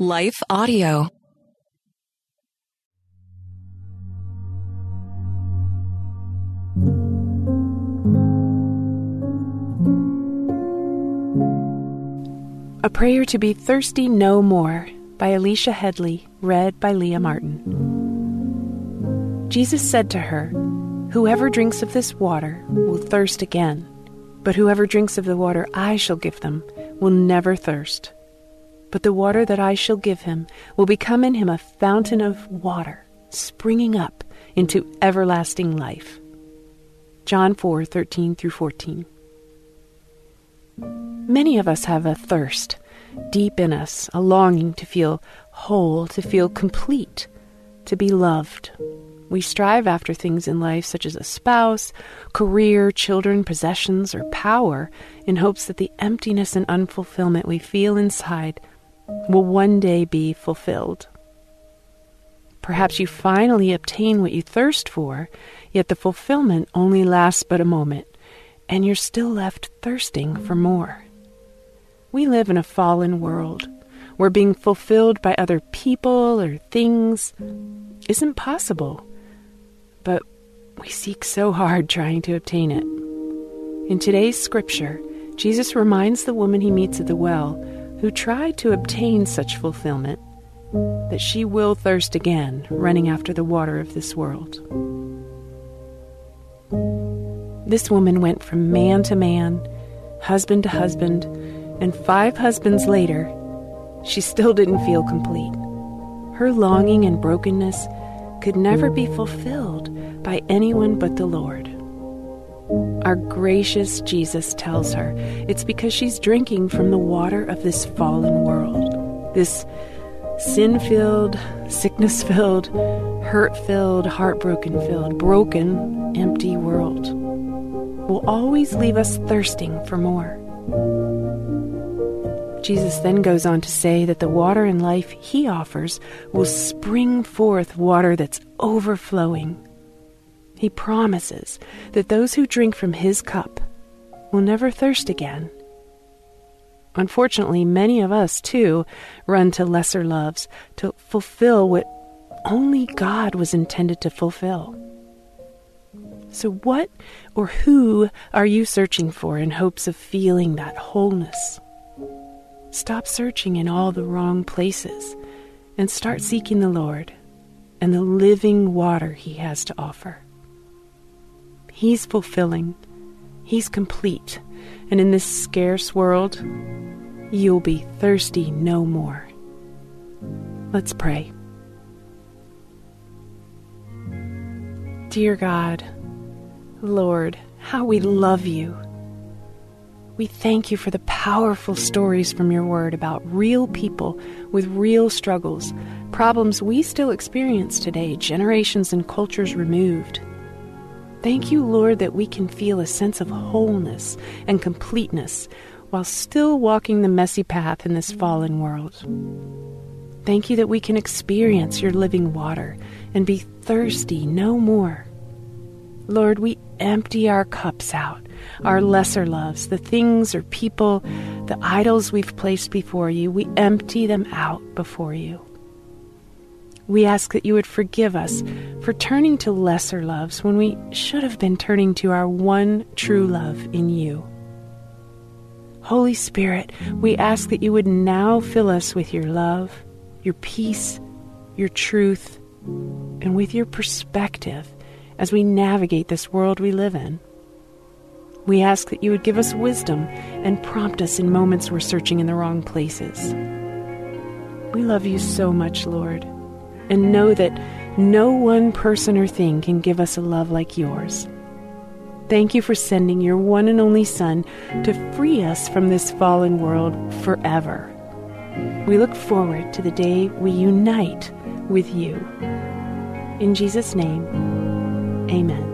Life Audio. A Prayer to Be Thirsty No More by Alicia Headley, read by Leah Martin. Jesus said to her, Whoever drinks of this water will thirst again, but whoever drinks of the water I shall give them will never thirst. But the water that I shall give him will become in him a fountain of water, springing up into everlasting life. John 4 13 through 14. Many of us have a thirst deep in us, a longing to feel whole, to feel complete, to be loved. We strive after things in life such as a spouse, career, children, possessions, or power in hopes that the emptiness and unfulfillment we feel inside will one day be fulfilled. Perhaps you finally obtain what you thirst for, yet the fulfillment only lasts but a moment, and you're still left thirsting for more. We live in a fallen world where being fulfilled by other people or things isn't possible, but we seek so hard trying to obtain it. In today's scripture, Jesus reminds the woman he meets at the well who tried to obtain such fulfillment that she will thirst again, running after the water of this world. This woman went from man to man, husband to husband, and five husbands later, she still didn't feel complete. Her longing and brokenness could never be fulfilled by anyone but the Lord. Our gracious Jesus tells her it's because she's drinking from the water of this fallen world, this sin filled, sickness filled, hurt filled, heartbroken filled, broken, empty world. Will always leave us thirsting for more. Jesus then goes on to say that the water and life he offers will spring forth water that's overflowing. He promises that those who drink from his cup will never thirst again. Unfortunately, many of us, too, run to lesser loves to fulfill what only God was intended to fulfill. So, what or who are you searching for in hopes of feeling that wholeness? Stop searching in all the wrong places and start seeking the Lord and the living water He has to offer. He's fulfilling, He's complete, and in this scarce world, you'll be thirsty no more. Let's pray. Dear God, Lord, how we love you. We thank you for the powerful stories from your word about real people with real struggles, problems we still experience today, generations and cultures removed. Thank you, Lord, that we can feel a sense of wholeness and completeness while still walking the messy path in this fallen world. Thank you that we can experience your living water and be thirsty no more. Lord, we empty our cups out our lesser loves, the things or people, the idols we've placed before you, we empty them out before you. We ask that you would forgive us for turning to lesser loves when we should have been turning to our one true love in you. Holy Spirit, we ask that you would now fill us with your love, your peace, your truth, and with your perspective as we navigate this world we live in. We ask that you would give us wisdom and prompt us in moments we're searching in the wrong places. We love you so much, Lord, and know that no one person or thing can give us a love like yours. Thank you for sending your one and only Son to free us from this fallen world forever. We look forward to the day we unite with you. In Jesus' name, amen.